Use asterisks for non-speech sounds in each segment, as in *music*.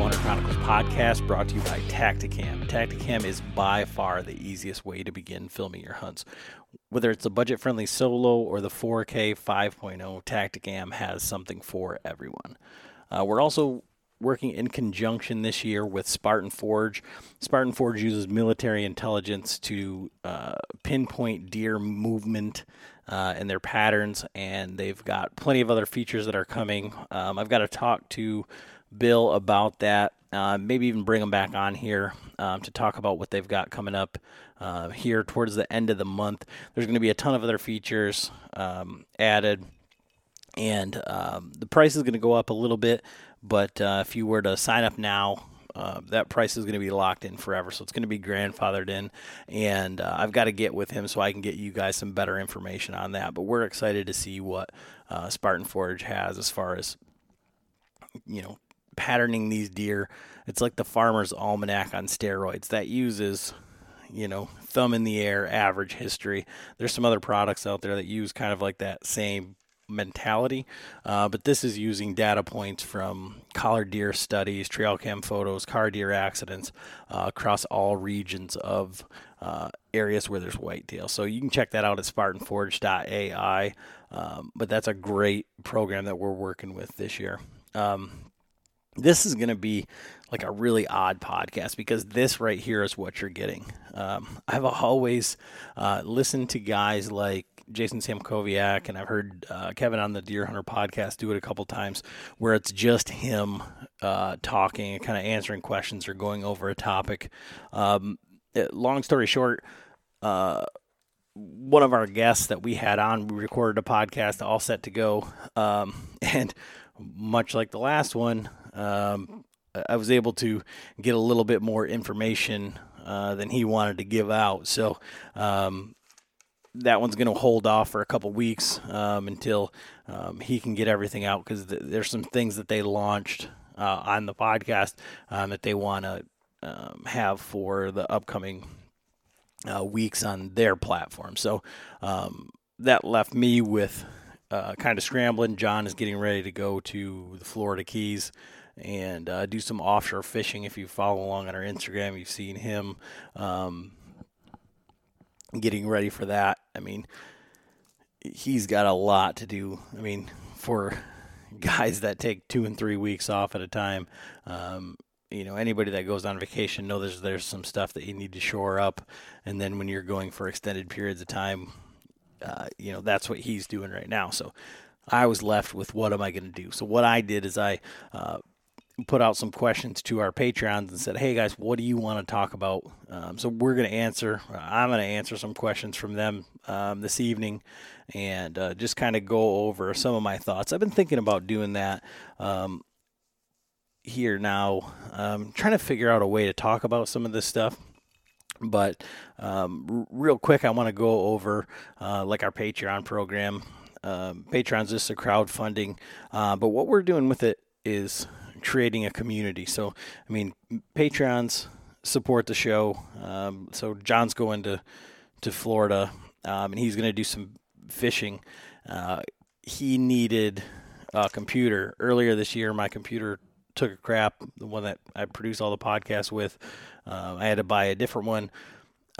Bowhunter Chronicles podcast brought to you by Tactacam. Tactacam is by far the easiest way to begin filming your hunts. Whether it's a budget friendly solo or the 4K 5.0, Tactacam has something for everyone. Uh, we're also working in conjunction this year with Spartan Forge. Spartan Forge uses military intelligence to uh, pinpoint deer movement uh, and their patterns, and they've got plenty of other features that are coming. Um, I've got to talk to Bill about that. Uh, maybe even bring them back on here um, to talk about what they've got coming up uh, here towards the end of the month. There's going to be a ton of other features um, added, and um, the price is going to go up a little bit. But uh, if you were to sign up now, uh, that price is going to be locked in forever. So it's going to be grandfathered in. And uh, I've got to get with him so I can get you guys some better information on that. But we're excited to see what uh, Spartan Forge has as far as, you know, patterning these deer. It's like the farmer's almanac on steroids that uses, you know, thumb in the air average history. There's some other products out there that use kind of like that same mentality, uh, but this is using data points from collared deer studies, trail cam photos, car deer accidents uh, across all regions of uh, areas where there's whitetail. So you can check that out at SpartanForge.ai. Um, but that's a great program that we're working with this year. Um, this is going to be like a really odd podcast because this right here is what you're getting. Um, I've always uh, listened to guys like Jason Samkoviak, and I've heard uh, Kevin on the Deer Hunter podcast do it a couple times, where it's just him uh, talking and kind of answering questions or going over a topic. Um, long story short, uh, one of our guests that we had on, we recorded a podcast all set to go, um, *laughs* and much like the last one, um, I was able to get a little bit more information uh, than he wanted to give out. So um, that one's going to hold off for a couple weeks um, until um, he can get everything out because th- there's some things that they launched uh, on the podcast um, that they want to um, have for the upcoming uh, weeks on their platform. So that left me with uh, kind of scrambling. John is getting ready to go to the Florida Keys and uh, do some offshore fishing. If you follow along on our Instagram, you've seen him um, getting ready for that. I mean, he's got a lot to do. I mean, for guys that take two and three weeks off at a time, um, you know, anybody that goes on vacation knows there's there's some stuff that you need to shore up, and then when you're going for extended periods of time, uh, you know, that's what he's doing right now. So. I was left with what am I going to do? So what I did is I uh, put out some questions to our Patreons and said, "Hey guys, what do you want to talk about?" Um, so we're going to answer. I'm going to answer some questions from them um, this evening, and uh, just kind of go over some of my thoughts. I've been thinking about doing that um, here now, um, trying to figure out a way to talk about some of this stuff. But um, r- real quick, I want to go over uh, like our Patreon program. Um, Patreon's just a crowdfunding, uh, but what we're doing with it is creating a community. So, I mean, Patreons support the show. Um, so John's going to to Florida, um, and he's going to do some fishing. Uh, he needed a computer earlier this year. My computer took a crap. The one that I produce all the podcasts with, uh, I had to buy a different one.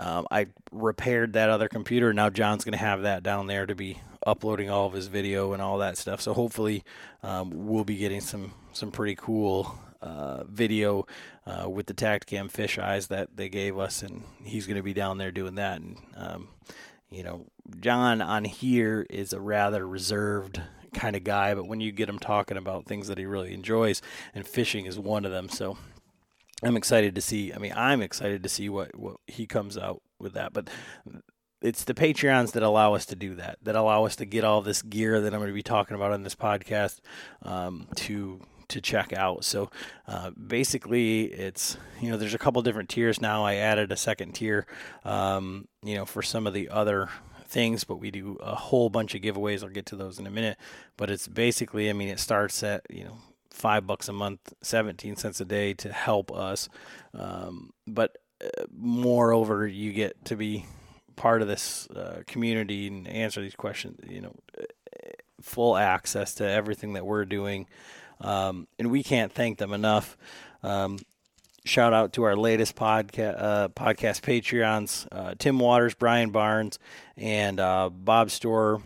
Um, I repaired that other computer. Now John's going to have that down there to be uploading all of his video and all that stuff. So hopefully, um, we'll be getting some some pretty cool uh, video uh, with the Tactacam fish eyes that they gave us, and he's going to be down there doing that. And um, you know, John on here is a rather reserved kind of guy, but when you get him talking about things that he really enjoys, and fishing is one of them, so. I'm excited to see. I mean, I'm excited to see what, what he comes out with that. But it's the Patreons that allow us to do that, that allow us to get all this gear that I'm going to be talking about on this podcast um, to to check out. So uh, basically, it's you know there's a couple different tiers now. I added a second tier, um, you know, for some of the other things, but we do a whole bunch of giveaways. I'll get to those in a minute. But it's basically, I mean, it starts at you know five bucks a month, seventeen cents a day to help us. Um, but uh, moreover, you get to be part of this uh, community and answer these questions, you know, full access to everything that we're doing. um, and we can't thank them enough. Um, shout out to our latest podcast uh, podcast Patreons, uh, Tim Waters, Brian Barnes, and uh, Bob Store.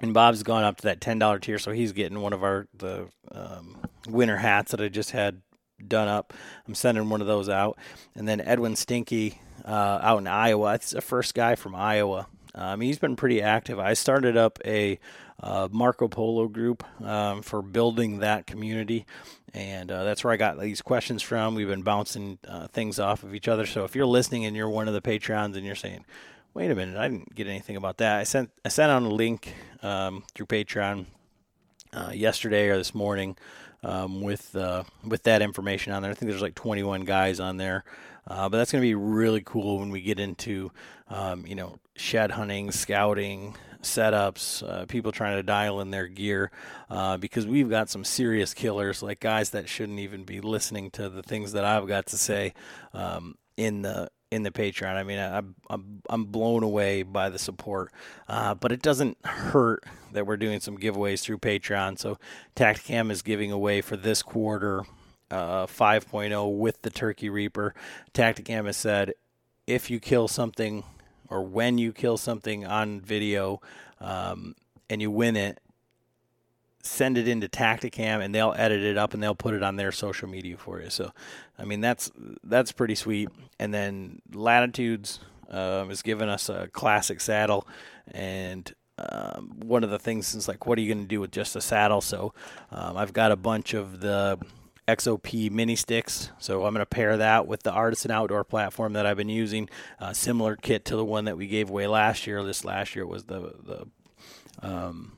And Bob's gone up to that ten dollar tier, so he's getting one of our the um, winter hats that I just had done up. I'm sending one of those out, and then Edwin Stinky uh, out in Iowa. That's the first guy from Iowa. Um, he's been pretty active. I started up a uh, Marco Polo group um, for building that community, and uh, that's where I got these questions from. We've been bouncing uh, things off of each other. So if you're listening and you're one of the patrons and you're saying, "Wait a minute, I didn't get anything about that," I sent I sent out a link um, through Patreon uh, yesterday or this morning um, with uh, with that information on there. I think there's like 21 guys on there, uh, but that's going to be really cool when we get into um, you know shed hunting, scouting, setups, uh, people trying to dial in their gear, uh, because we've got some serious killers, like guys that shouldn't even be listening to the things that I've got to say um, in the in the Patreon. I mean, I'm I'm, I'm blown away by the support, uh, but it doesn't hurt that we're doing some giveaways through Patreon. So Tactacam is giving away for this quarter uh, 5.0 with the Turkey Reaper. Tactacam has said if you kill something or when you kill something on video um, and you win it, send it into Tactacam and they'll edit it up and they'll put it on their social media for you. So, I mean, that's that's pretty sweet. And then Latitudes um, is giving us a classic saddle, and um, one of the things is like, what are you going to do with just a saddle? So, um, I've got a bunch of the XOP mini sticks. So I'm going to pair that with the Artisan Outdoor platform that I've been using. Uh, similar kit to the one that we gave away last year. This last year was the the um,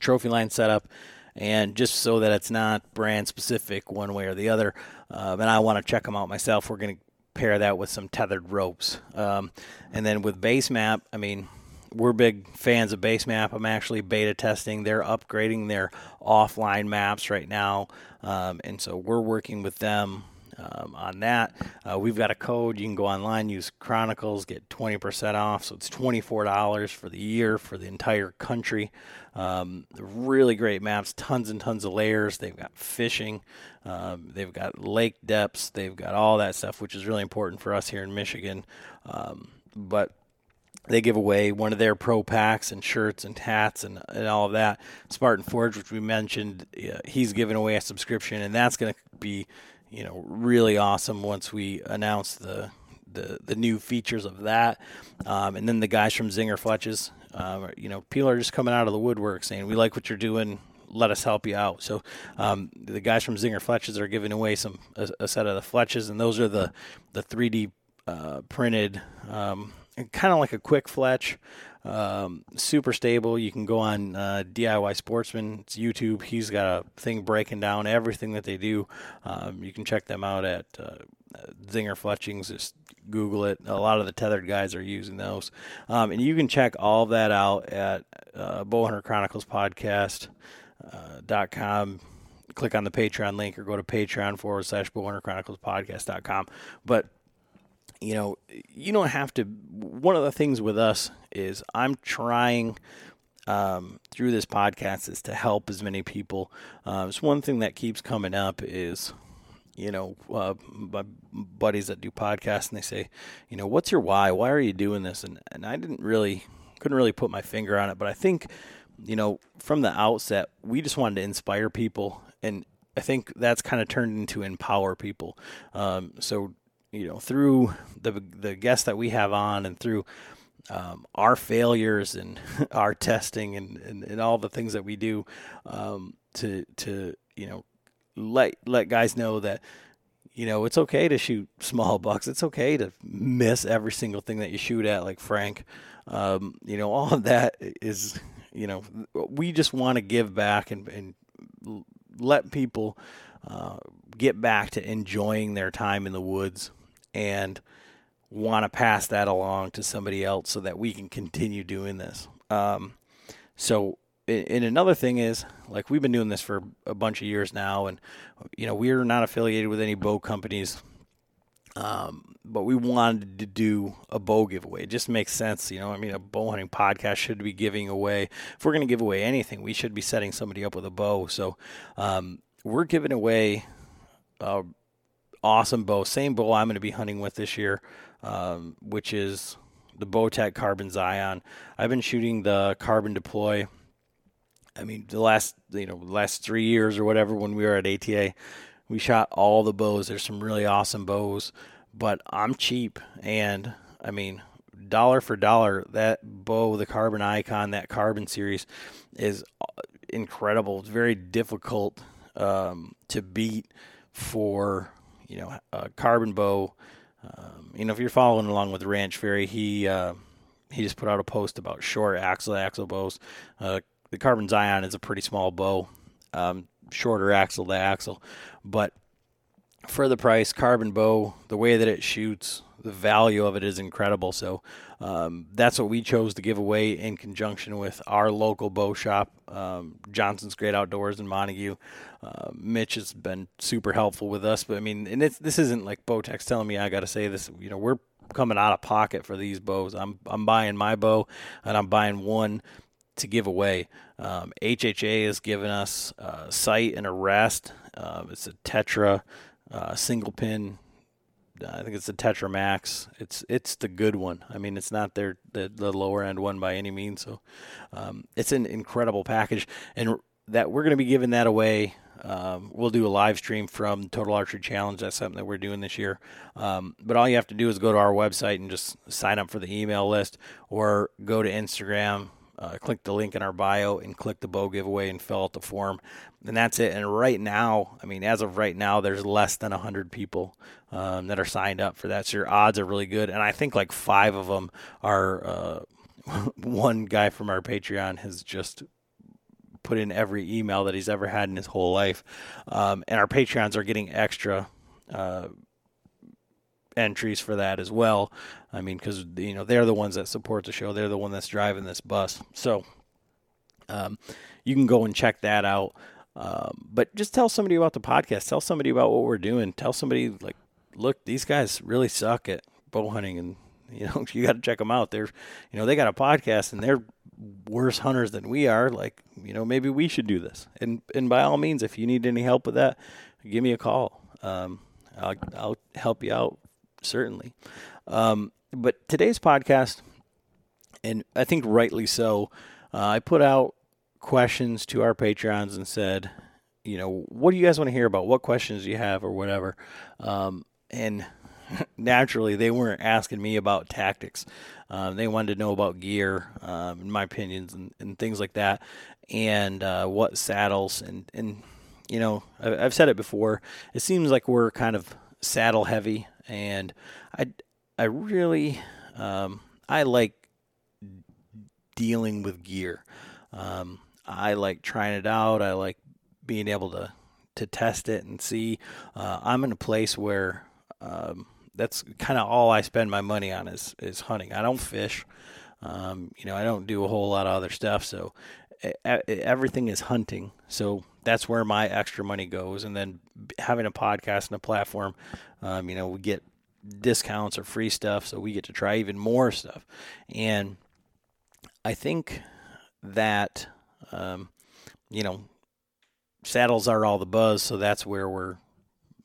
trophy line setup, and just so that it's not brand specific one way or the other. Um, and I want to check them out myself. We're going to pair that with some tethered ropes, um, and then with Basemap. I mean, we're big fans of Basemap. I'm actually beta testing. They're upgrading their offline maps right now, um, and so we're working with them um, on that. Uh, we've got a code. You can go online, use Chronicles, get 20% off. So it's $24 for the year for the entire country. Um, really great maps, tons and tons of layers. They've got fishing, um, they've got lake depths, they've got all that stuff, which is really important for us here in Michigan. Um, but they give away one of their pro packs and shirts and hats and, and all of that. Spartan Forge, which we mentioned, he's giving away a subscription, and that's going to be you know, really awesome once we announce the the, the new features of that. Um, and then the guys from Zinger Fletches, um, you know, people are just coming out of the woodwork saying, we like what you're doing. Let us help you out. So um, the guys from Zinger Fletches are giving away some a, a, set of the Fletches, and those are the the 3D uh, printed, um, kind of like a quick Fletch. Um, super stable. You can go on uh, DIY Sportsman. It's YouTube. He's got a thing breaking down everything that they do. Um, you can check them out at uh, Zinger Fletchings. Just Google it. A lot of the tethered guys are using those. Um, and you can check all that out at uh, Bowhunter Chronicles Podcast. Uh, dot com click on the Patreon link or go to Patreon forward slash Bowhunter Chronicles podcast.com. But you know, you don't have to. One of the things with us is I'm trying um, through this podcast is to help as many people. Uh, it's one thing that keeps coming up is, you know, uh, my buddies that do podcasts and they say, you know, what's your why? Why are you doing this? And and I didn't really couldn't really put my finger on it, but I think, you know, from the outset, we just wanted to inspire people and. I think that's kind of turned into empower people. Um, so you know through the the guests that we have on and through um, our failures and *laughs* our testing and, and, and, all the things that we do um, to to you know let let guys know that you know it's okay to shoot *laughs* small bucks. It's okay to miss every single thing that you shoot at, like Frank. Um, you know all of that is you know we just want to give back and, and let people uh, get back to enjoying their time in the woods and want to pass that along to somebody else so that we can continue doing this. Um, so, and another thing is, like, we've been doing this for a bunch of years now, and, you know, we're not affiliated with any bow companies. Um, but we wanted to do a bow giveaway. It just makes sense, you know. I mean, a bow hunting podcast should be giving away. If we're going to give away anything, we should be setting somebody up with a bow. So um, we're giving away a awesome bow, same bow I'm going to be hunting with this year, um, which is the Bowtech Carbon Zion. I've been shooting the Carbon Deploy. I mean, the last you know last three years or whatever when we were at ATA, we shot all the bows. There's some really awesome bows, but I'm cheap, and I mean, dollar for dollar, that bow, the Carbon Icon, that Carbon series, is incredible. It's very difficult um, to beat for you know carbon bow. Um, you know, if you're following along with Ranch Fairy, he uh, he just put out a post about short axle axle bows. Uh, the Carbon Zion is a pretty small bow, um, shorter axle to axle, but for the price, carbon bow, the way that it shoots, the value of it is incredible. So um, that's what we chose to give away in conjunction with our local bow shop, um, Johnson's Great Outdoors in Montague. Uh, Mitch has been super helpful with us, but I mean, and this isn't like Bowtech's telling me I got to say this. You know, we're coming out of pocket for these bows. I'm I'm buying my bow, and I'm buying one to give away. Um, HHA has given us a sight and a rest. Uh, it's a Tetra uh, single pin. I think it's the Tetra Max. It's it's the good one. I mean, it's not their the, the lower end one by any means. So um, it's an incredible package, and that we're going to be giving that away. Um, we'll do a live stream from Total Archery Challenge. That's something that we're doing this year. Um, but all you have to do is go to our website and just sign up for the email list, or go to Instagram, uh, click the link in our bio and click the bow giveaway and fill out the form. And that's it. And right now, I mean, as of right now, there's less than 100 people um, that are signed up for that. So your odds are really good. And I think like five of them are uh, *laughs* one guy from our Patreon has just put in every email that he's ever had in his whole life. Um, and our Patreons are getting extra. Uh, entries for that as well. I mean, because you know they're the ones that support the show. They're the one that's driving this bus. So um, you can go and check that out. Um, but just tell somebody about the podcast. Tell somebody about what we're doing. Tell somebody like, look, these guys really suck at bow hunting, and *laughs* you know you got to check them out. They're, you know, they got a podcast and they're worse hunters than we are. Like, you know, maybe we should do this. And and by all means, if you need any help with that, give me a call. Um, I'll, I'll help you out certainly. Um, but today's podcast, and I think rightly so, uh, I put out questions to our Patreons and said, you know, what do you guys want to hear about? What questions do you have, or whatever? Um, and *laughs* naturally, they weren't asking me about tactics. Um, they wanted to know about gear, um, in my opinions, and, and, things like that, and uh, what saddles. And, and you know, I've said it before. It seems like we're kind of saddle heavy and I I really um, I like dealing with gear. Um, I like trying it out. I like being able to to test it and see. Uh, I'm in a place where um, that's kind of all I spend my money on is is hunting. I don't fish. Um, you know, I don't do a whole lot of other stuff. So everything is hunting. So that's where my extra money goes. And then having a podcast and a platform, um, you know, we get discounts or free stuff, so we get to try even more stuff. And I think that, um, you know, saddles are all the buzz, so that's where we're,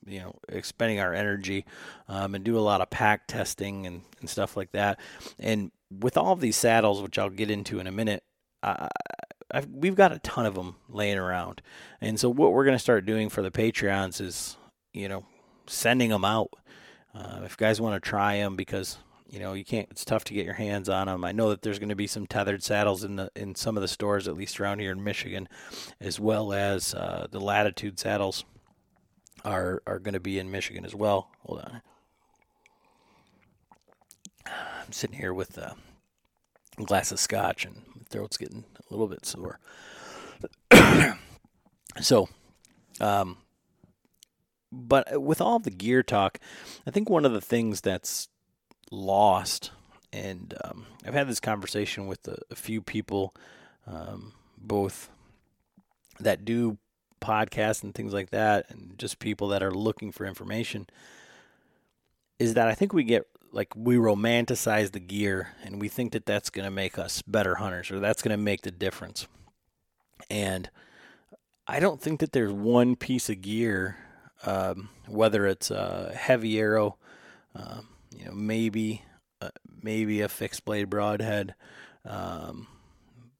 you know, expending our energy um, and do a lot of pack testing and, and stuff like that. And with all of these saddles, which I'll get into in a minute, I've, we've got a ton of them laying around. And so what we're going to start doing for the Patreons is, you know, sending them out. Uh, if you guys want to try them because you know you can't it's tough to get your hands on them i know that there's going to be some tethered saddles in the in some of the stores at least around here in michigan as well as uh, the latitude saddles are are going to be in michigan as well. Hold on. I'm sitting here with a glass of scotch and my throat's getting a little bit sore. *coughs* So um, but with all the gear talk, I think one of the things that's lost, and um, I've had this conversation with a, a few people, um, both that do podcasts and things like that, and just people that are looking for information. is that I think we get like we romanticize the gear and we think that that's going to make us better hunters or that's going to make the difference. And I don't think that there's one piece of gear, um, whether it's a heavy arrow, um, you know, maybe uh, maybe a fixed blade broadhead, um,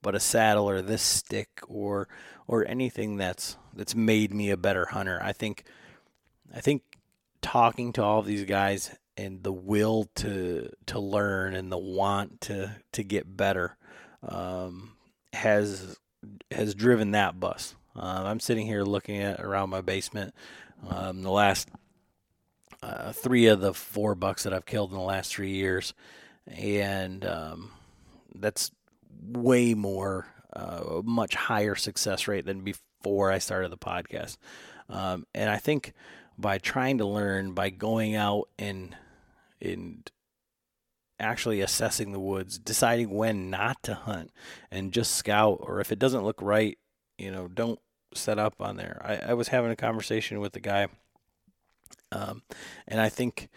but a saddle or this stick or or anything that's that's made me a better hunter. I think I think talking to all of these guys and the will to to learn and the want to to get better um, has has driven that bus. Uh, I'm sitting here looking at around my basement. Um, the last uh, three of the four bucks that I've killed in the last three years, and um, that's way more, uh, much higher success rate than before I started the podcast. Um, and I think by trying to learn, by going out and and actually assessing the woods, deciding when not to hunt, and just scout, or if it doesn't look right, you know, don't set up on there. I, I was having a conversation with the guy, um, and I think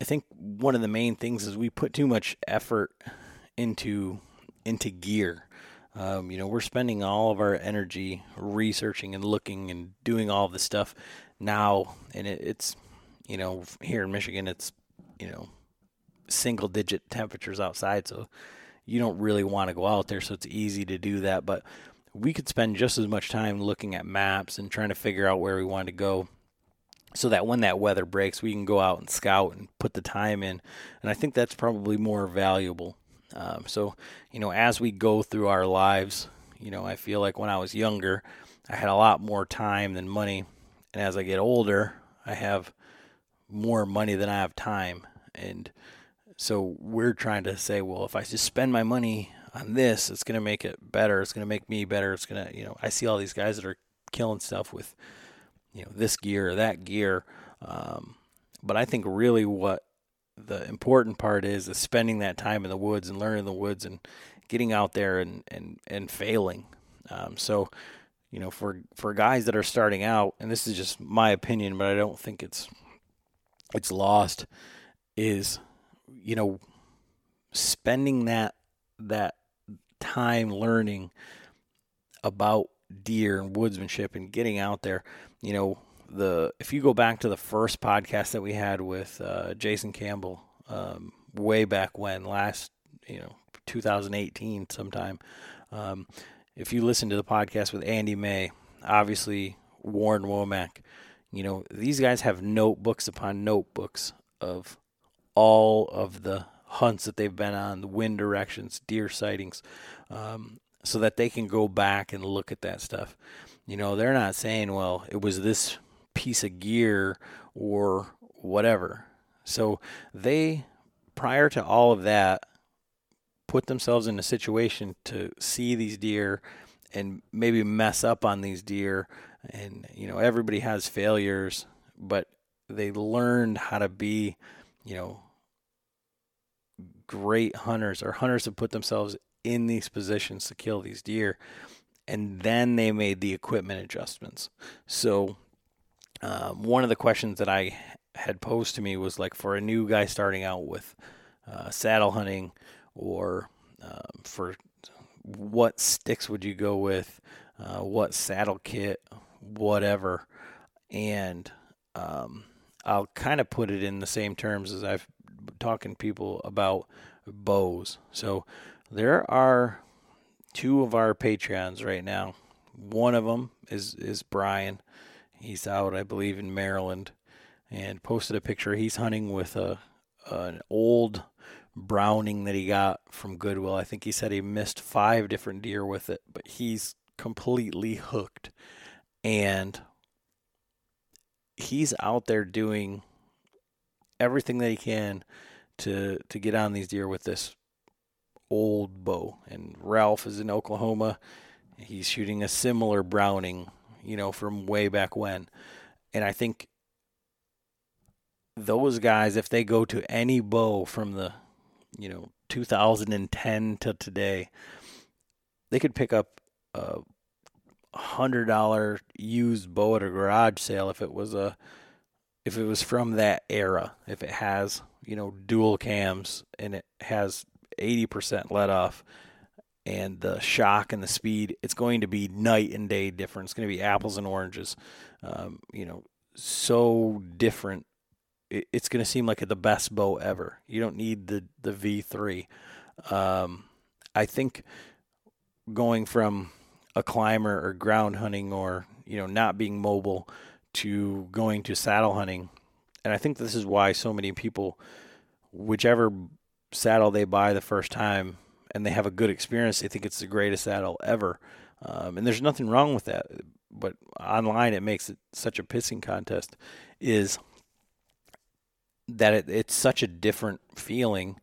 I think one of the main things is we put too much effort into into gear. Um, you know, we're spending all of our energy researching and looking and doing all the stuff now, and it, it's you know here in Michigan, it's you know single digit temperatures outside, so you don't really want to go out there. So it's easy to do that, but we could spend just as much time looking at maps and trying to figure out where we want to go so that when that weather breaks, we can go out and scout and put the time in. And I think that's probably more valuable. Um, so, you know, as we go through our lives, you know, I feel like when I was younger, I had a lot more time than money. And as I get older, I have more money than I have time. And so we're trying to say, well, if I just spend my money on this, it's going to make it better. It's going to make me better. It's going to, you know, I see all these guys that are killing stuff with, you know, this gear or that gear. Um, but I think really what the important part is is spending that time in the woods and learning the woods and getting out there and and and failing. Um, so, you know, for for guys that are starting out, and this is just my opinion, but I don't think it's it's lost. Is you know, spending that that time learning about deer and woodsmanship and getting out there. You know, the if you go back to the first podcast that we had with uh, Jason Campbell, um, way back when last, you know, 2018 sometime. Um, if you listen to the podcast with Andy May, obviously Warren Womack, you know, these guys have notebooks upon notebooks of all of the hunts that they've been on, the wind directions, deer sightings, um, so that they can go back and look at that stuff. You know, they're not saying, well, it was this piece of gear or whatever. So they, prior to all of that, put themselves in a situation to see these deer and maybe mess up on these deer. And, you know, everybody has failures, but they learned how to be, you know, great hunters or hunters that put themselves in these positions to kill these deer. And then they made the equipment adjustments. So, um, one of the questions that I had posed to me was like for a new guy starting out with uh, saddle hunting or um, for what sticks would you go with, uh, what saddle kit, whatever. And um, I'll kind of put it in the same terms as I've talking people about bows. So there are two of our Patreons right now. One of them is is Brian. He's out, I believe, in Maryland, and posted a picture. He's hunting with a an old Browning that he got from Goodwill. I think he said he missed five different deer with it, but he's completely hooked, and he's out there doing everything that he can to to get on these deer with this old bow. And Ralph is in Oklahoma. He's shooting a similar Browning, you know, from way back when. And I think those guys, if they go to any bow from the, you know, 2010 to today, they could pick up a hundred dollar used bow at a garage sale if it was a if it was from that era, if it has you know dual cams and it has 80% let off and the shock and the speed, it's going to be night and day different. It's going to be apples and oranges. Um, you know, so different. it's going to seem like the best bow ever. You don't need the the V3. Um, I think going from a climber or ground hunting or you know not being mobile to going to saddle hunting, and I think this is why so many people, whichever saddle they buy the first time, and they have a good experience, they think it's the greatest saddle ever. Um, and there's nothing wrong with that. But online, it makes it such a pissing contest. Is that it, it's such a different feeling.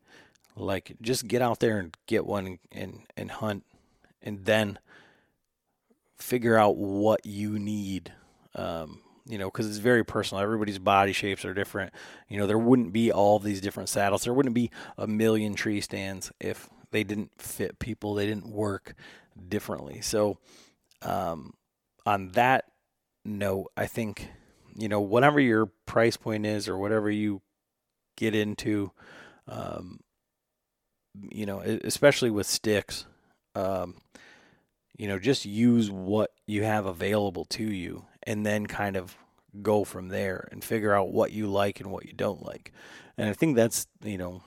Like just get out there and get one and, and, hunt, and then figure out what you need. Um, you know, because it's very personal. Everybody's body shapes are different. You know, there wouldn't be all these different saddles. There wouldn't be a million tree stands if they didn't fit people. They didn't work differently. So, um, on that note, I think, you know, whatever your price point is or whatever you get into, um, you know, especially with sticks, um, you know, just use what you have available to you and then kind of go from there and figure out what you like and what you don't like. And I think that's, you know,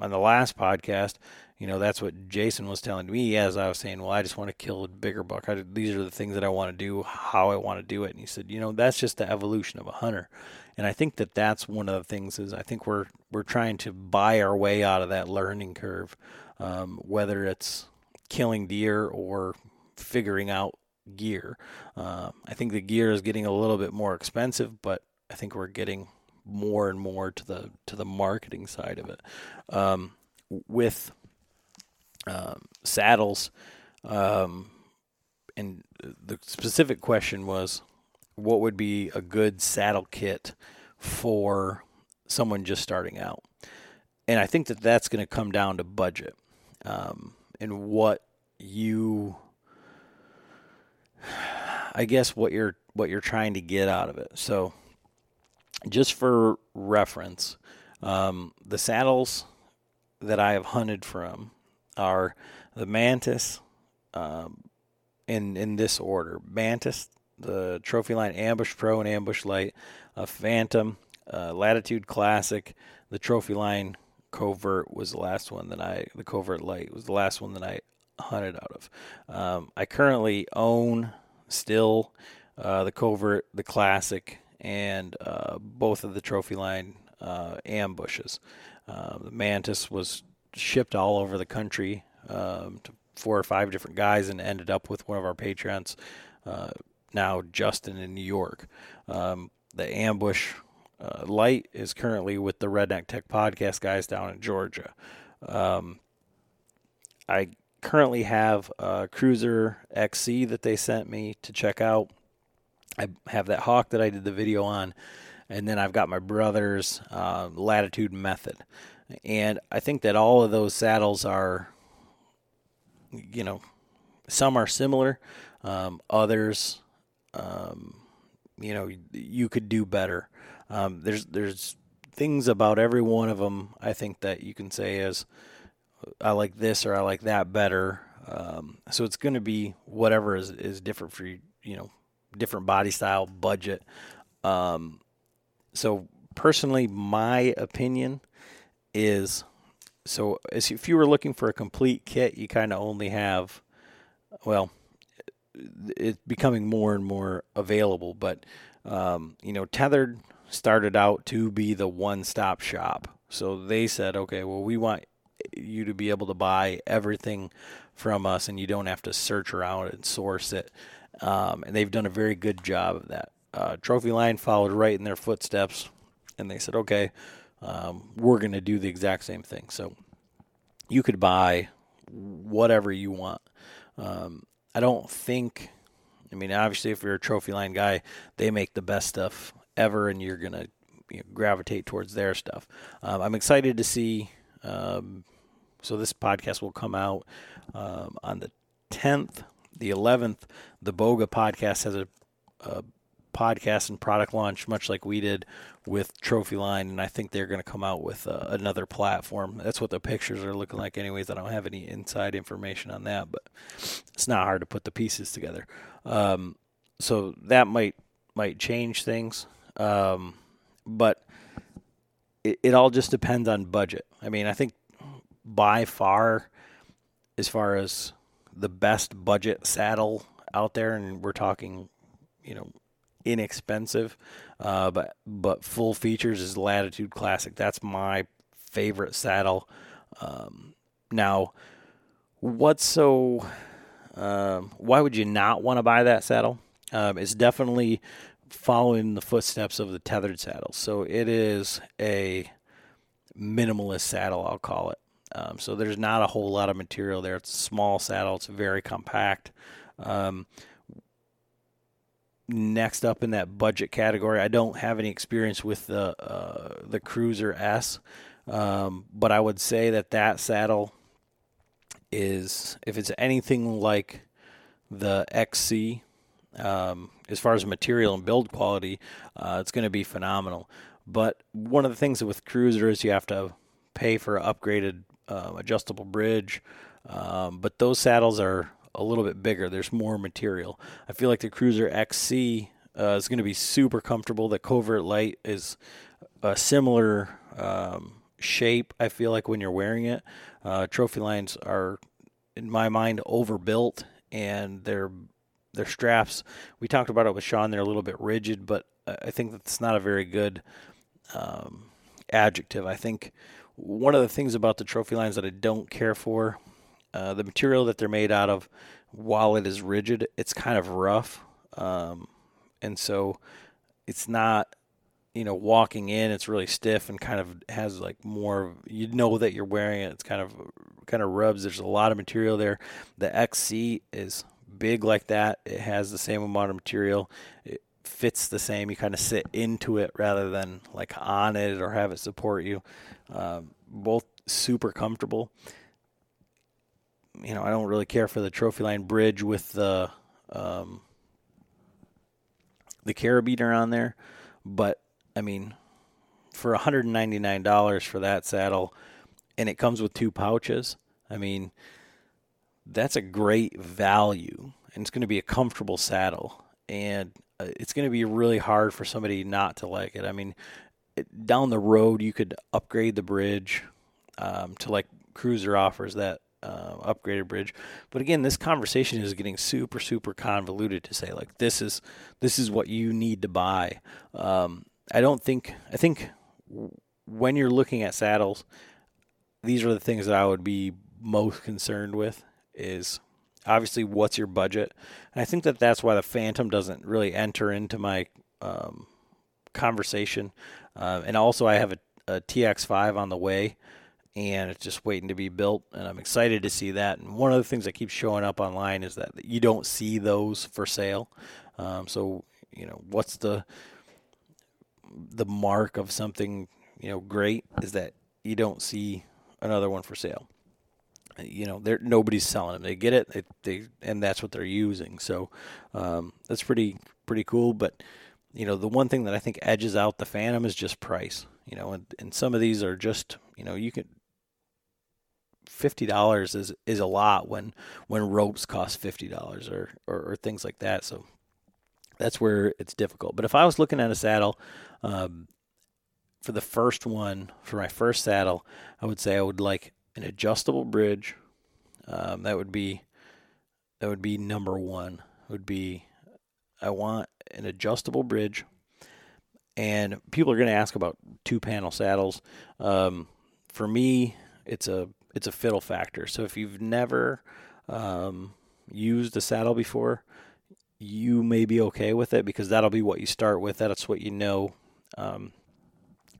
on the last podcast, you know, that's what Jason was telling me as I was saying, well, I just want to kill a bigger buck. I, these are the things that I want to do, how I want to do it. And he said, you know, that's just the evolution of a hunter. And I think that that's one of the things is I think we're we're trying to buy our way out of that learning curve, um, whether it's killing deer or figuring out gear. Uh, I think the gear is getting a little bit more expensive, but I think we're getting more and more to the to the marketing side of it. Um, with um, saddles, um, and the specific question was, what would be a good saddle kit for someone just starting out? And I think that that's going to come down to budget um, and what you I guess what you're what you're trying to get out of it. So, just for reference, um, the saddles that I have hunted from are the Mantis, um, in in this order: Mantis, the Trophy Line Ambush Pro and Ambush Light, a Phantom, uh, Latitude Classic, the Trophy Line Covert was the last one that I the Covert Light was the last one that I hunted out of. Um, I currently own still uh, the Covert, the Classic, and uh, both of the Trophyline uh, ambushes. Uh, the Mantis was shipped all over the country um, to four or five different guys and ended up with one of our patrons, uh, now Justin in New York. Um, the Ambush uh, Light is currently with the Redneck Tech Podcast guys down in Georgia. Um, I currently have a Cruiser XC that they sent me to check out. I have that Hawk that I did the video on, and then I've got my brother's uh, Latitude Method. And I think that all of those saddles are, you know, some are similar, um, others, um, you know, you could do better. Um, there's there's things about every one of them I think that you can say is I like this or I like that better. Um, so it's going to be whatever is, is different for you, you know, different body style, budget. Um, so personally, my opinion is so if you were looking for a complete kit, you kind of only have, well, it's becoming more and more available. But um, you know, Tethered started out to be the one-stop shop. So they said, okay, well, we want you to be able to buy everything from us, and you don't have to search around and source it. Um, and they've done a very good job of that. Uh, Trophyline followed right in their footsteps, and they said, "Okay, um, we're going to do the exact same thing." So you could buy whatever you want. Um, I don't think. I mean, obviously, if you're a Trophy Line guy, they make the best stuff ever, and you're gonna you know, gravitate towards their stuff. Um, I'm excited to see um, so this podcast will come out um, on the 10th, the 11th. The Boga podcast has a, a podcast and product launch, much like we did with Trophy Line, and I think they're going to come out with uh, another platform. That's what the pictures are looking like, anyways. I don't have any inside information on that, but it's not hard to put the pieces together. Um, so that might might change things, um, but it, it all just depends on budget. I mean, I think by far, as far as the best budget saddle out there, and we're talking, you know, inexpensive, uh, but but full features is Latitude Classic. That's my favorite saddle. Um, now, what's so? Um, why would you not want to buy that saddle? Um, it's definitely following the footsteps of the tethered saddle. So it is a minimalist saddle, I'll call it. Um, so there's not a whole lot of material there. It's a small saddle. It's very compact. Um, next up in that budget category, I don't have any experience with the uh, the Cruiser S, um, but I would say that that saddle is if it's anything like the XC. Um, as far as material and build quality, uh, it's going to be phenomenal. But one of the things with Cruiser is you have to pay for an upgraded uh, adjustable bridge. Um, but those saddles are a little bit bigger. There's more material. I feel like the Cruiser XC uh, is going to be super comfortable. The Covert Light is a similar um, shape. I feel like when you're wearing it, uh, trophy lines are, in my mind, overbuilt, and their their straps. We talked about it with Sean. They're a little bit rigid, but I think that's not a very good um, adjective. I think one of the things about the trophy lines that I don't care for, uh, the material that they're made out of, while it is rigid, it's kind of rough, um, and so it's not. You know, walking in, it's really stiff and kind of has like more. You know that you're wearing it. It's kind of kind of rubs. There's a lot of material there. The XC is big like that. It has the same amount of material. It, fits the same. You kind of sit into it rather than like on it or have it support you. Um, both super comfortable. You know, I don't really care for the trophy line bridge with the um, the carabiner on there, but I mean, for $199 for that saddle, and it comes with two pouches. I mean, that's a great value, and it's going to be a comfortable saddle. And uh, it's going to be really hard for somebody not to like it. I mean, down the road, you could upgrade the bridge um, to like Cruiser offers that uh, upgraded bridge. But again, this conversation is getting super, super convoluted to say like this is this is what you need to buy. Um, I don't think I think when you're looking at saddles, these are the things that I would be most concerned with is obviously what's your budget. And i think that that's why the phantom doesn't really enter into my um, conversation. Uh, and also i have a, a, tx5 on the way and it's just waiting to be built and i'm excited to see that. And one of the things that keeps showing up online is that you don't see those for sale. Um, so you know what's the the mark of something you know great is that you don't see another one for sale you know, they're nobody's selling them. They get it, they, they and that's what they're using. So um, that's pretty pretty cool. But you know, the one thing that I think edges out the Phantom is just price. You know, and, and some of these are just you know you can fifty dollars is is a lot when when ropes cost fifty dollars or, or, or things like that. So that's where it's difficult. But if I was looking at a saddle. Um, for the first one, for my first saddle, I would say I would like an adjustable bridge. Um, that would be that would be number one. Would be I want an adjustable bridge, and people are going to ask about two panel saddles. Um, for me, it's a it's a fiddle factor. So if you've never um, used a saddle before, you may be okay with it because that'll be what you start with. That's what you know. Um,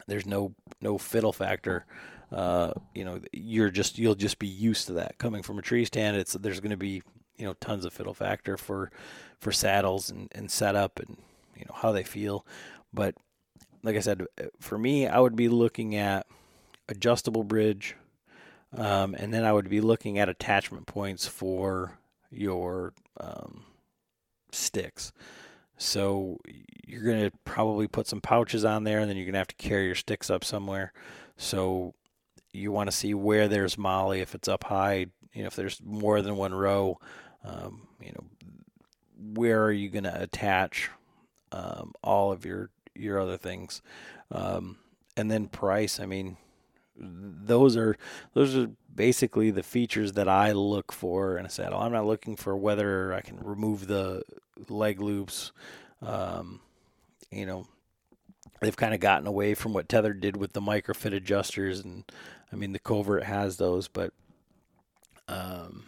there's no no fiddle factor uh, you know, you're just you'll just be used to that coming from a tree stand. It's there's going to be you know tons of fiddle factor for for saddles and, and setup and you know how they feel, but like I said, for me, I would be looking at adjustable bridge, um, and then I would be looking at attachment points for your um, sticks. So you're to probably put some pouches on there, and then you're to have to carry your sticks up somewhere. So you want to see where there's MOLLE if it's up high, you know, if there's more than one row, um, you know, where are you going to attach um, all of your your other things, um, and then price. I mean, those are those are basically the features that I look for in a saddle. I'm not looking for whether I can remove the leg loops. Um, you know, they've kind of gotten away from what Tether did with the microfit adjusters, and I mean the Covert has those, but um,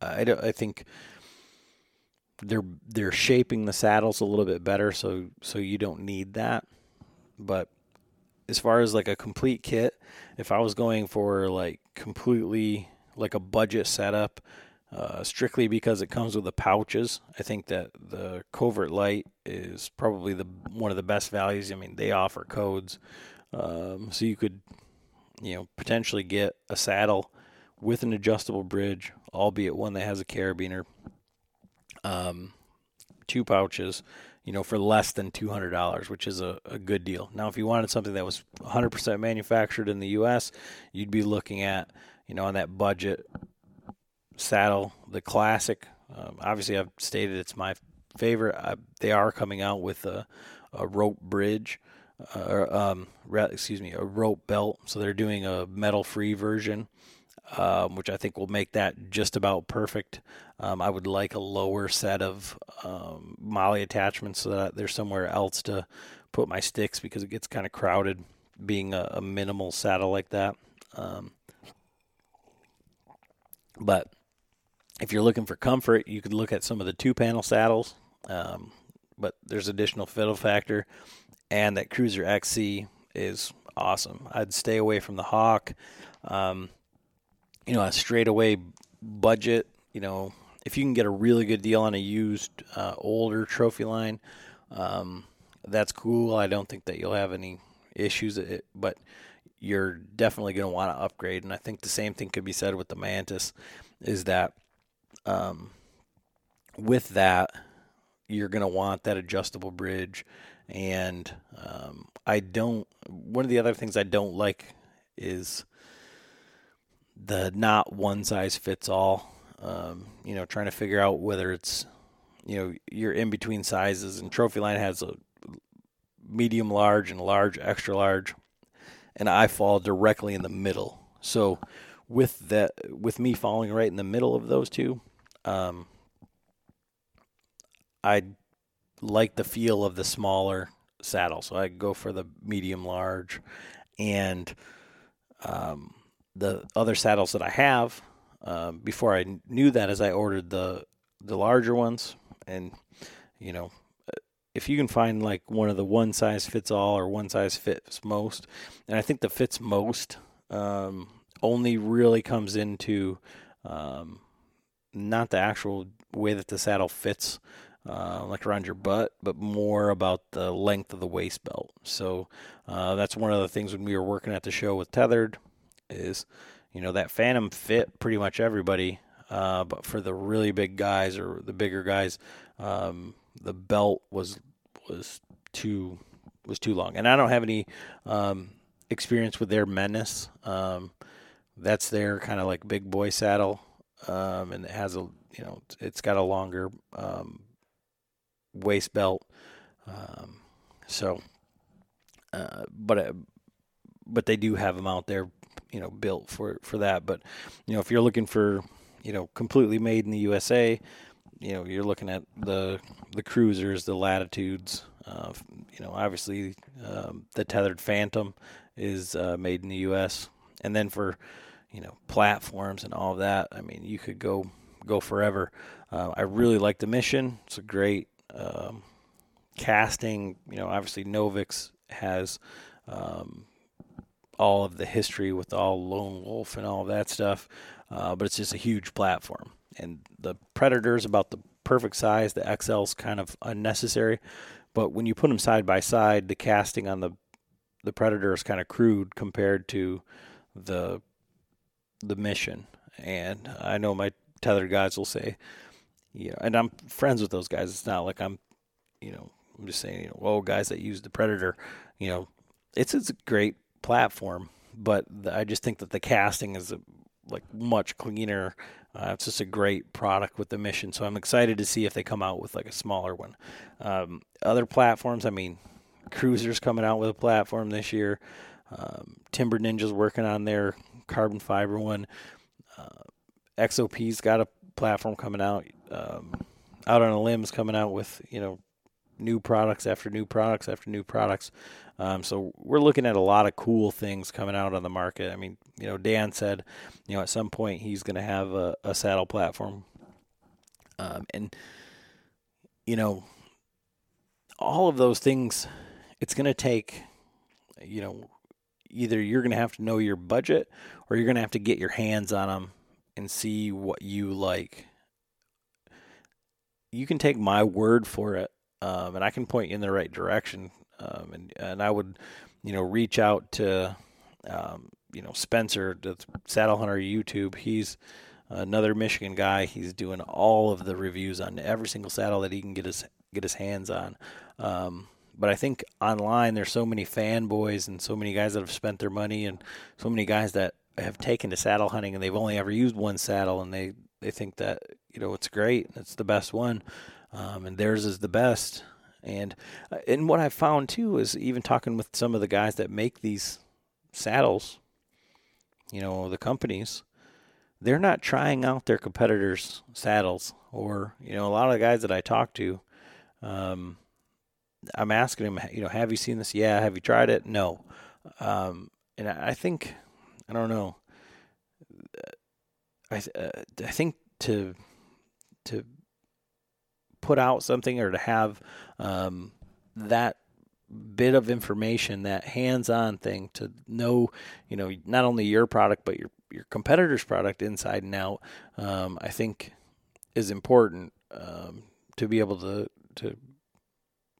I don't, I think they're they're shaping the saddles a little bit better, so so you don't need that. But as far as like a complete kit, if I was going for like completely like a budget setup, uh, strictly because it comes with the pouches, I think that the Covert Light is probably the one of the best values. I mean, they offer codes, um, so you could you know potentially get a saddle with an adjustable bridge, albeit one that has a carabiner um, two pouches, you know, for less than two hundred dollars, which is a, a good deal. Now, if you wanted something that was one hundred percent manufactured in the U.S., you'd be looking at, you know, on that budget saddle, the classic. Um, obviously, I've stated it's my favorite. I, they are coming out with a, a rope bridge, um, excuse me, a rope belt. So they're doing a metal-free version um, which I think will make that just about perfect. Um, I would like a lower set of um, MOLLE attachments so that there's somewhere else to put my sticks because it gets kind of crowded being a, a minimal saddle like that. Um, but if you're looking for comfort, you could look at some of the two panel saddles. Um, but there's additional fiddle factor, and that Cruzr XC is awesome. I'd stay away from the Hawk. Um, you know, a straightaway budget, you know, if you can get a really good deal on a used uh, older Trophyline, um, that's cool. I don't think that you'll have any issues, it, but you're definitely going to want to upgrade. And I think the same thing could be said with the Mantis, is that um, with that you're going to want that adjustable bridge. And um, I don't. One of the other things I don't like is the not one size fits all. Um, you know, trying to figure out whether it's you know you're in between sizes, and Trophyline has a medium large and large, extra large, and I fall directly in the middle. So with that, with me falling right in the middle of those two, um, I like the feel of the smaller saddle, so I go for the medium large, and um, the other saddles that I have um, before I knew that as I ordered the the larger ones. And you know if you can find like one of the one size fits all or one size fits most and I think the fits most um, only really comes into um, not the actual way that the saddle fits uh, like around your butt, but more about the length of the waist belt. So uh, that's one of the things when we were working at the show with Tethered is, you know, that Phantom fit pretty much everybody, uh, but for the really big guys or the bigger guys, um, the belt was was too was too long. And I don't have any um, experience with their Menace. Um, that's their kind of like big boy saddle, um, and it has a you know it's got a longer um, waist belt. Um, so, uh, but uh, but they do have them out there you know built for for that. But you know if you're looking for you know completely made in the USA, you know you're looking at the the Cruzrs, the latitudes. Uh, you know obviously um, the tethered Phantom is uh, made in the U.S. And then for you know platforms and all of that, I mean you could go go forever. Uh, I really like the mission. It's a great um, casting. You know obviously Novix has um, all of the history with all Lone Wolf and all that stuff. Uh, but it's just a huge platform. And the Predator is about the perfect size. The XL's kind of unnecessary. But when you put them side by side, the casting on the the Predator is kind of crude compared to the the mission. And I know my tethered guys will say, yeah, and I'm friends with those guys. It's not like I'm you know, I'm just saying, you know, well, guys that use the Predator, you know, it's it's a great platform, but the, I just think that the casting is a, like much cleaner. Uh, it's just a great product with the mission, so I'm excited to see if they come out with like a smaller one. Um, other platforms, I mean, Cruzr's coming out with a platform this year. Um, Timber Ninja's working on their carbon fiber one. Uh, XOP's got a platform coming out. Um, out on a limb's coming out with you know new products after new products after new products. Um, so we're looking at a lot of cool things coming out on the market. I mean, you know, Dan said, you know, at some point he's going to have a, a, saddle platform, um, and you know, all of those things. It's going to take, you know, either you're going to have to know your budget or you're going to have to get your hands on them and see what you like. You can take my word for it um, and I can point you in the right direction. Um, and and I would, you know, reach out to, um, you know, Spencer, the Saddle Hunter YouTube. He's another Michigan guy. He's doing all of the reviews on every single saddle that he can get his get his hands on. Um, but I think online there's so many fanboys and so many guys that have spent their money and so many guys that have taken to saddle hunting and they've only ever used one saddle and they they think that you know it's great it's the best one um, and theirs is the best. And uh, and what I found too is even talking with some of the guys that make these saddles, you know, the companies, they're not trying out their competitors' saddles. Or you know, a lot of the guys that I talk to, um, I'm asking them, you know, have you seen this? Yeah. Have you tried it? No. Um, and I think, I don't know. I uh, I think to to put out something or to have um, that bit of information, that hands-on thing to know, you know, not only your product but your your competitor's product inside and out. Um, I think is important um, to be able to to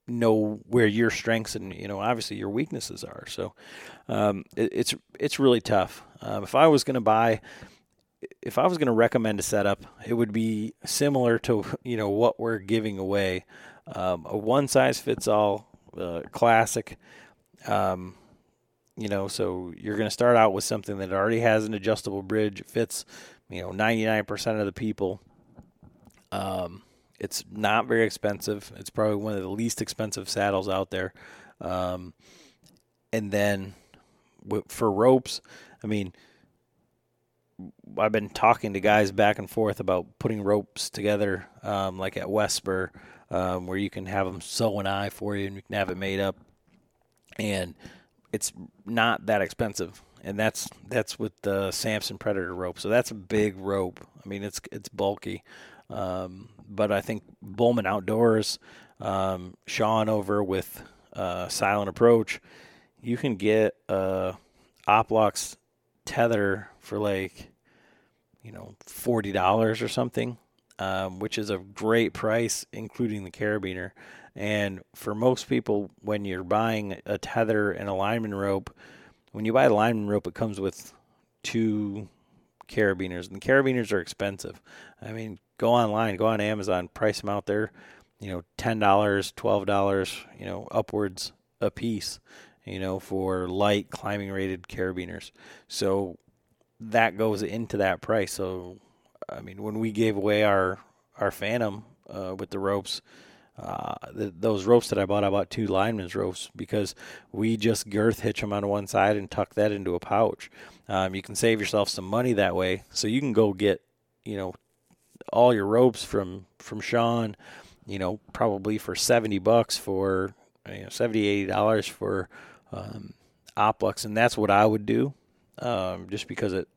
know where your strengths and you know obviously your weaknesses are. So um, it, it's it's really tough. Um, if I was going to buy if I was going to recommend a setup, it would be similar to you know what we're giving away, um, a one size fits all uh, classic. Um, you know, so you're going to start out with something that already has an adjustable bridge. It fits, you know, 99% of the people. Um, it's not very expensive. It's probably one of the least expensive saddles out there. Um, and then for ropes, I mean, I've been talking to guys back and forth about putting ropes together, um, like at WesSpur, um, where you can have them sew an eye for you and you can have it made up, and it's not that expensive. And that's that's with the Samson Predator rope. So that's a big rope. I mean, it's it's bulky, um, but I think Bowman Outdoors, um, Sean over with uh, Silent Approach, you can get a Oplox tether for like you know forty dollars or something, um, which is a great price, including the carabiner. And for most people, when you're buying a tether and a lineman rope, when you buy a lineman rope, it comes with two carabiners, and the carabiners are expensive. I mean, go online, go on Amazon, price them out there, you know, ten dollars, twelve dollars, you know, upwards a piece, you know, for light climbing rated carabiners. So that goes into that price. So, I mean, when we gave away our our Phantom uh, with the ropes, uh, the, those ropes that I bought, I bought two lineman's ropes because we just girth hitch them on one side and tuck that into a pouch. Um, you can save yourself some money that way, so you can go get, you know, all your ropes from from Sean, you know, probably for seventy bucks for you know, 70 80 dollars for um, Oplox, and that's what I would do um, just because it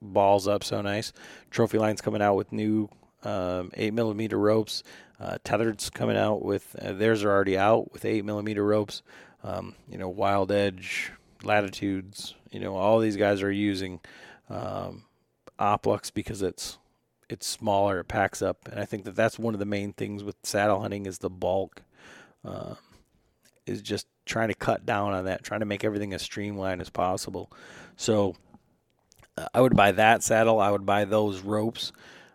balls up so nice. Trophyline's coming out with new um, eight millimeter ropes. Uh, Tethered's coming out with uh, theirs are already out with eight millimeter ropes. Um, you know, Wild Edge, Latitudes. You know, all these guys are using um, Oplox because it's it's smaller, it packs up, and I think that that's one of the main things with saddle hunting is the bulk. Uh, is just trying to cut down on that, trying to make everything as streamlined as possible. So I would buy that saddle. I would buy those ropes,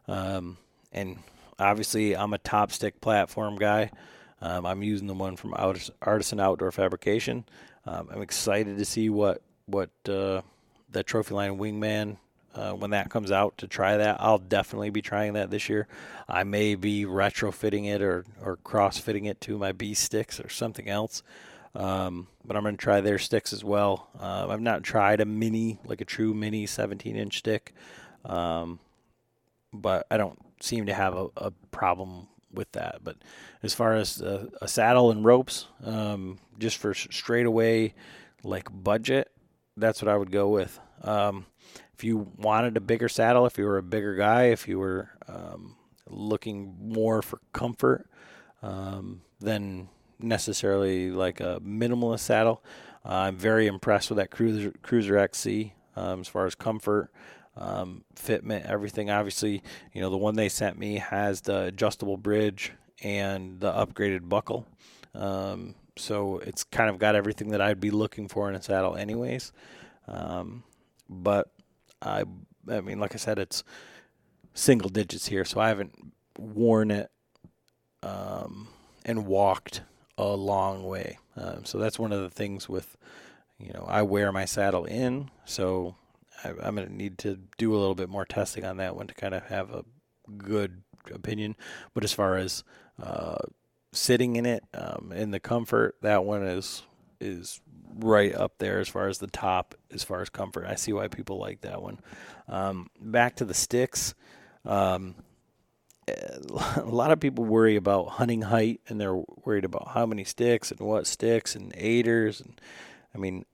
um, and obviously I'm a top stick platform guy. Um, I'm using the one from Artisan Outdoor Fabrication. Um, I'm excited to see what what uh, the Trophyline Wingman uh, when that comes out to try that. I'll definitely be trying that this year. I may be retrofitting it or or cross fitting it to my B sticks or something else. Um, but I'm going to try their sticks as well. Uh, I've not tried a mini, like a true mini 17 inch stick, um, but I don't seem to have a, a, problem with that. But as far as a, a saddle and ropes, um, just for straight away, like budget, that's what I would go with. Um, if you wanted a bigger saddle, if you were a bigger guy, if you were um, looking more for comfort um, than necessarily like a minimalist saddle, uh, I'm very impressed with that Cruzr, Cruzr XC um, as far as comfort. Um, fitment, everything. Obviously, you know the one they sent me has the adjustable bridge and the upgraded buckle. Um, so it's kind of got everything that I'd be looking for in a saddle, anyways. Um, but I, I mean, like I said, it's single digits here, so I haven't worn it um, and walked a long way. Um, so that's one of the things with, you know, I wear my saddle in, so I, am going to need to do a little bit more testing on that one to kind of have a good opinion. But as far as uh, sitting in it um, in the comfort, that one is is right up there as far as the top as far as comfort. I see why people like that one. Um, back to the sticks. Um, *laughs* a lot of people worry about hunting height and they're worried about how many sticks and what sticks and aiders and I mean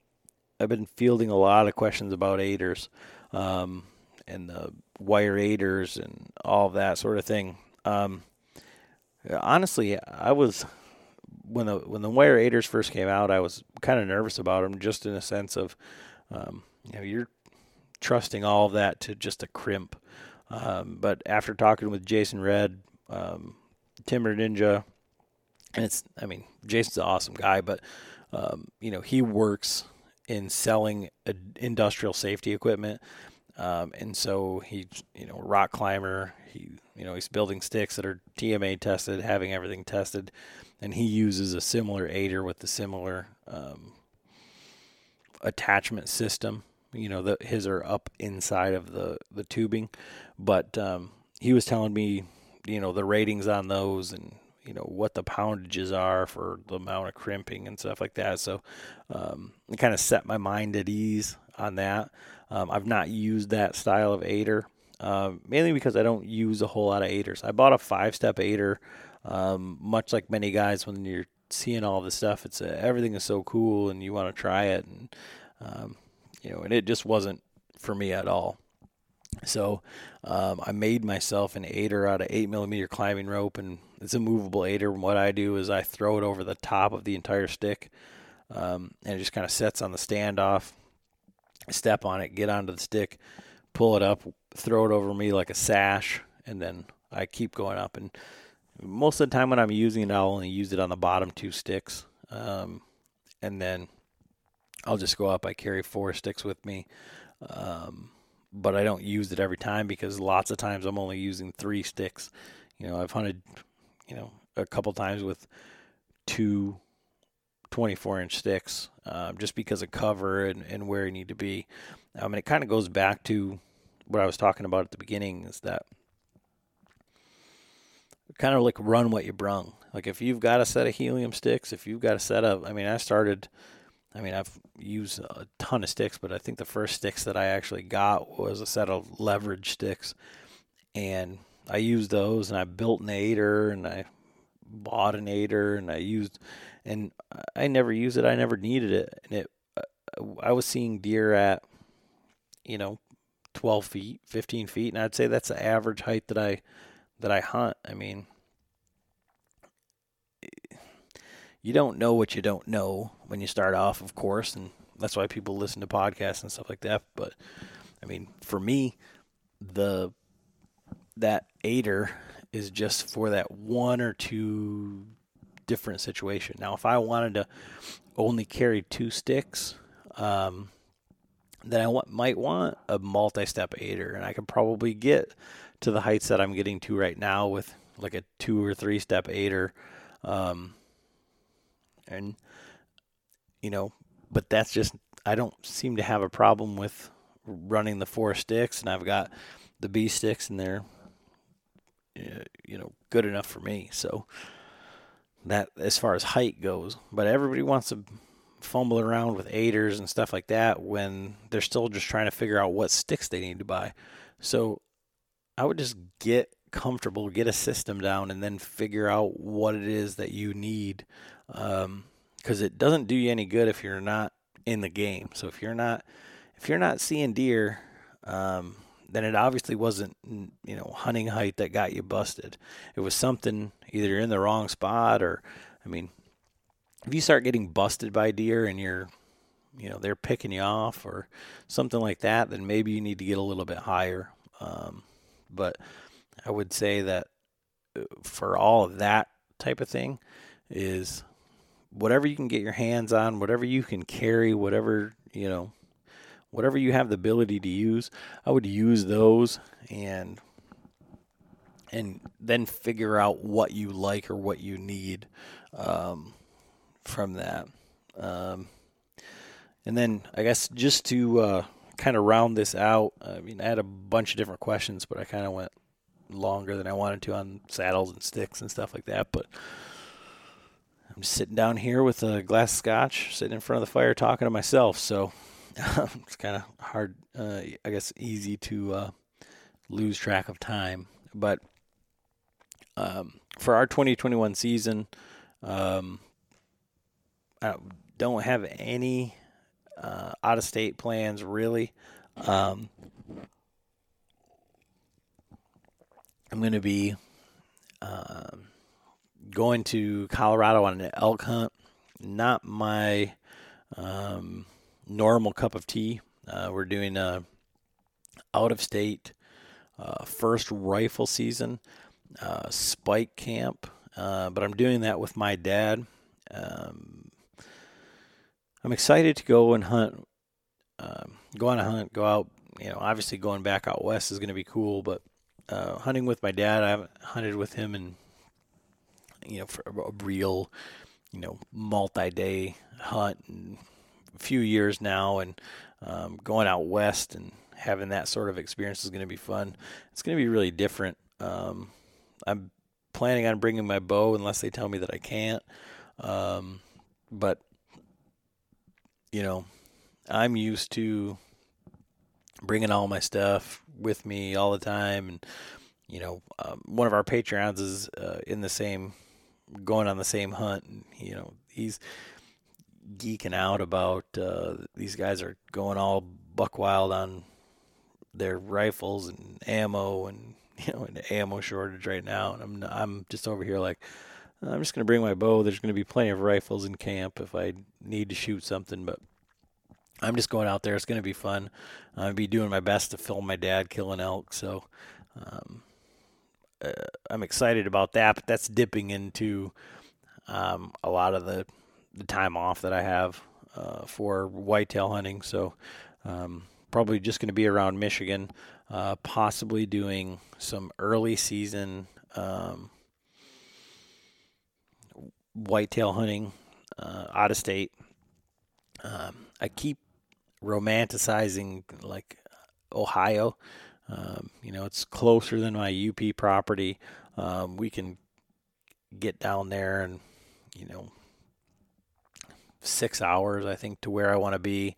I've been fielding a lot of questions about aiders um, and the wire aiders and all that sort of thing. Um, honestly, I was when the when the wire aiders first came out, I was kind of nervous about them, just in a sense of, um, you know, you're trusting all of that to just a crimp. Um, but after talking with Jason Red, um, Timber Ninja, and it's, I mean, Jason's an awesome guy, but um, you know, he works in selling industrial safety equipment. Um, and so he's, you know, rock climber. He, you know, he's building sticks that are TMA tested, having everything tested and he uses a similar aider with the similar um, attachment system. You know, the, his are up inside of the the tubing, but um, he was telling me, you know, the ratings on those and you know what the poundages are for the amount of crimping and stuff like that. So um, it kind of set my mind at ease on that. Um, I've not used that style of aider, uh, mainly because I don't use a whole lot of aiders. I bought a five step aider um, much like many guys, when you're seeing all this stuff, it's uh, everything is so cool, and you want to try it, and um, you know, and it just wasn't for me at all. So um, I made myself an aider out of eight millimeter climbing rope, and it's a movable aider. And what I do is I throw it over the top of the entire stick, um, and it just kind of sets on the standoff. Step on it, get onto the stick, pull it up, throw it over me like a sash, and then I keep going up. And most of the time when I'm using it, I'll only use it on the bottom two sticks. Um, and then I'll just go up. I carry four sticks with me. Um, but I don't use it every time because lots of times I'm only using three sticks. You know, I've hunted, you know, a couple times with two 24 inch sticks um, just because of cover and, and where you need to be. I mean, it kind of goes back to what I was talking about at the beginning is that kind of like run what you brung. Like if you've got a set of helium sticks, if you've got a set of, I mean, I started, I mean, I've used a ton of sticks, but I think the first sticks that I actually got was a set of leverage sticks, and I used those, and I built an aider, and I bought an aider, and I used, and I never used it. I never needed it, and it, uh, I was seeing deer at, you know, 12 feet, 15 feet, and I'd say that's the average height that I that I hunt, I mean, you don't know what you don't know when you start off, of course, and that's why people listen to podcasts and stuff like that. But I mean, for me, the that aider is just for that one or two different situation. Now, if I wanted to only carry two sticks, um, then I might want a multi-step aider, and I could probably get to the heights that I'm getting to right now with like a two or three step aider. Um, and you know, but that's just I don't seem to have a problem with running the four sticks, and I've got the B sticks, and they're you know good enough for me. So that as far as height goes, but everybody wants to fumble around with aiders and stuff like that when they're still just trying to figure out what sticks they need to buy. So I would just get comfortable, get a system down, and then figure out what it is that you need. Because um, it doesn't do you any good if you're not in the game. So if you're not if you're not seeing deer, um, then it obviously wasn't you know hunting height that got you busted. It was something either you're in the wrong spot or I mean, if you start getting busted by deer and you're you know they're picking you off or something like that, then maybe you need to get a little bit higher. Um, but I would say that uh, for all of that type of thing is whatever you can get your hands on, whatever you can carry, whatever, you know, whatever you have the ability to use, I would use those and and then figure out what you like or what you need um, from that. Um, and then I guess just to uh, kind of round this out, I mean, I had a bunch of different questions, but I kind of went longer than I wanted to on saddles and sticks and stuff like that. But I'm sitting down here with a glass of scotch, sitting in front of the fire, talking to myself. So *laughs* it's kind of hard, uh, I guess, easy to uh, lose track of time. But um, for our 2021 season, um, I don't have any uh, out of state plans really. Um, I'm going to be um, going to Colorado on an elk hunt. Not my um, normal cup of tea. Uh, we're doing a out of state uh, first rifle season uh, spike camp, uh, but I'm doing that with my dad. Um, I'm excited to go and hunt, um, go on a hunt, go out. You know, obviously going back out west is going to be cool, but uh, hunting with my dad. I haven't hunted with him in you know for a real you know multi-day hunt in a few years now, and um, going out west and having that sort of experience is going to be fun. It's going to be really different. Um, I'm planning on bringing my bow unless they tell me that I can't. Um, but you know, I'm used to bringing all my stuff with me all the time, and you know, um, one of our Patreons is uh, in the same, going on the same hunt, and you know, he's geeking out about uh, these guys are going all buck wild on their rifles and ammo, and *laughs* you know, an ammo shortage right now, and I'm I'm just over here like. I'm just going to bring my bow. There's going to be plenty of rifles in camp if I need to shoot something, but I'm just going out there. It's going to be fun. I'll be doing my best to film my dad killing elk. So um, uh, I'm excited about that. But that's dipping into um, a lot of the the time off that I have uh, for whitetail hunting. So um, probably just going to be around Michigan, uh, possibly doing some early season um, whitetail hunting uh, out of state. Um, I keep romanticizing like Ohio. Um, you know, it's closer than my UP property. Um, we can get down there and, you know, six hours, I think, to where I want to be.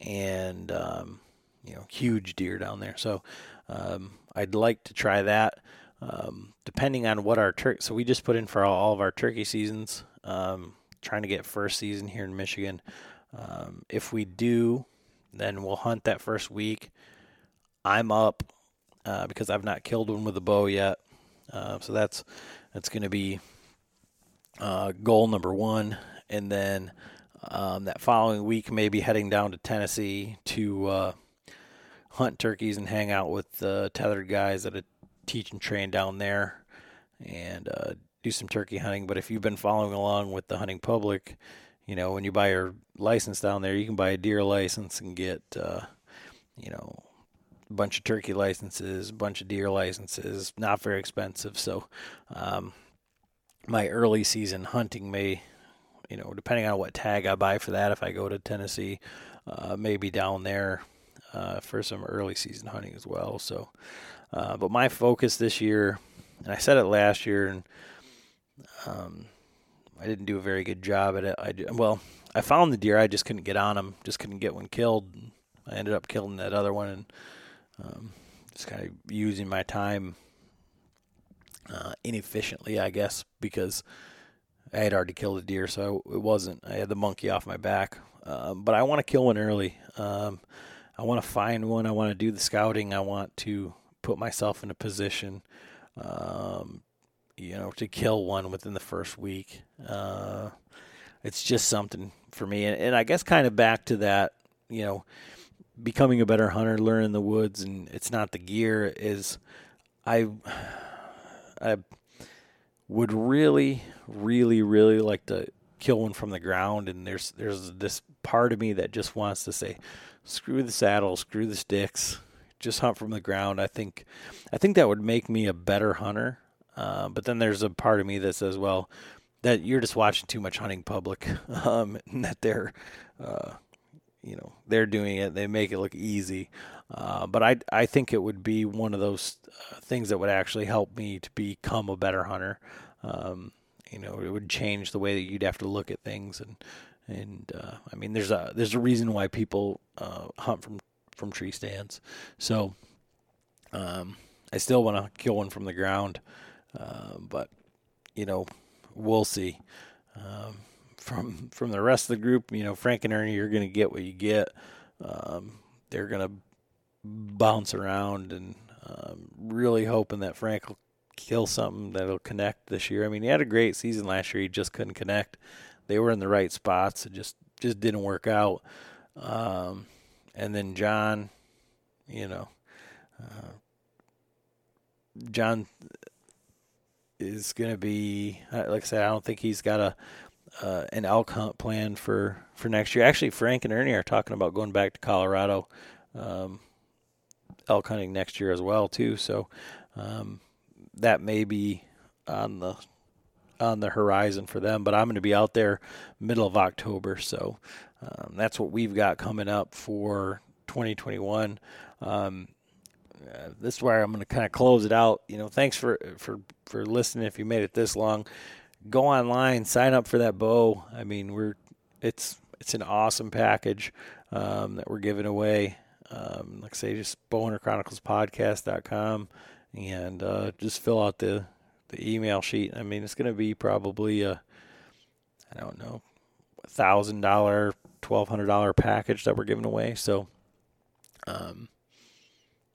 And, um, you know, huge deer down there. So um, I'd like to try that. Um, depending on what our turkey, so we just put in for all, all of our turkey seasons, um, trying to get first season here in Michigan. If we do, then we'll hunt that first week. I'm up uh, because I've not killed one with a bow yet, uh, so that's that's going to be uh, goal number one. And then um, that following week, maybe heading down to Tennessee to uh, hunt turkeys and hang out with the tethered guys that teach and train down there, and uh, do some turkey hunting. But if you've been following along with the hunting public, you know, when you buy your license down there, you can buy a deer license and get, uh, you know, bunch of turkey licenses, bunch of deer licenses, not very expensive. So, um, my early season hunting may you know, depending on what tag I buy for that, if I go to Tennessee, uh, maybe down there uh, for some early season hunting as well. So, uh, but my focus this year, and I said it last year, and um, I didn't do a very good job at it. I well, I found the deer, I just couldn't get on them, just couldn't get one killed. I ended up killing that other one, and um, just kind of using my time uh, inefficiently, I guess, because I had already killed a deer, so it wasn't. I had the monkey off my back, um, but I want to kill one early. Um, I want to find one. I want to do the scouting. I want to put myself in a position, um, you know, to kill one within the first week. Uh, it's just something for me, and, and I guess kind of back to that, you know, becoming a better hunter, learning the woods, and it's not the gear. Is I, I would really, really, really like to kill one from the ground, and there's there's this part of me that just wants to say, screw the saddle, screw the sticks, just hunt from the ground. I think, I think that would make me a better hunter. Uh, but then there's a part of me that says, well, that you're just watching too much hunting public, *laughs* um, and that they're, uh, you know, they're doing it. They make it look easy. Uh, but I, I think it would be one of those uh, things that would actually help me to become a better hunter. Um, you know, it would change the way that you'd have to look at things, and and uh, I mean, there's a there's a reason why people uh, hunt from from tree stands. So, um, I still want to kill one from the ground, uh, but you know, we'll see. Um, from from the rest of the group, you know, Frank and Ernie, you're going to get what you get. Um, they're going to bounce around and um, really hoping that Frank will kill something that'll connect this year. I mean, he had a great season last year. He just couldn't connect. They were in the right spots. It just just didn't work out. Um, and then John, you know, uh, John is going to be like I said. I don't think he's got a uh, an elk hunt plan for for next year. Actually, Frank and Ernie are talking about going back to Colorado. Um, elk hunting next year as well too. So um, that may be on the on the horizon for them. But I'm going to be out there middle of October, so um, that's what we've got coming up for 2021. Um, uh, this is where I'm going to kind of close it out. You know, thanks for for for listening. If you made it this long, go online, sign up for that bow. I mean, we're it's it's an awesome package um, that we're giving away. Um, like I say, just bowhunterchroniclespodcast.com and uh, just fill out the, the email sheet. I mean, it's going to be probably a, I don't know, thousand dollar, twelve hundred dollar package that we're giving away. So, um,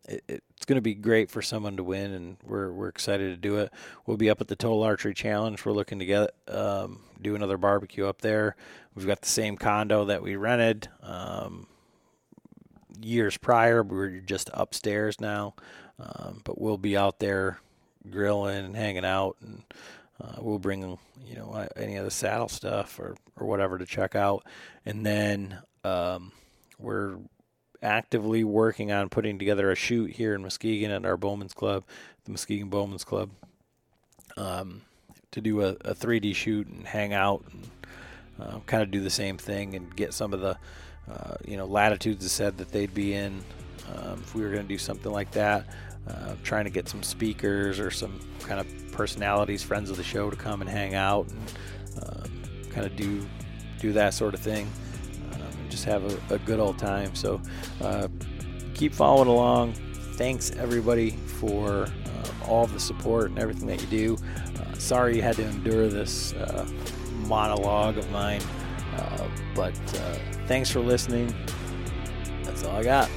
it, it's going to be great for someone to win, and we're we're excited to do it. We'll be up at the Total Archery Challenge. We're looking to get um, do another barbecue up there. We've got the same condo that we rented. Um, years prior. We're just upstairs now, um, but we'll be out there grilling and hanging out, and uh, we'll bring you know any of the saddle stuff or or whatever to check out, and then um, we're actively working on putting together a shoot here in Muskegon at our Bowman's Club, the Muskegon Bowman's Club, um, to do a, a 3D shoot and hang out and uh, kind of do the same thing and get some of the uh, you know, Latitudes said that they'd be in um, if we were going to do something like that. Uh, trying to get some speakers or some kind of personalities, friends of the show, to come and hang out and um, kind of do do that sort of thing. Just have a, a, good old time. So uh, keep following along. Thanks everybody for uh, all the support and everything that you do. Uh, sorry you had to endure this uh, monologue of mine, but Thanks for listening. That's all I got.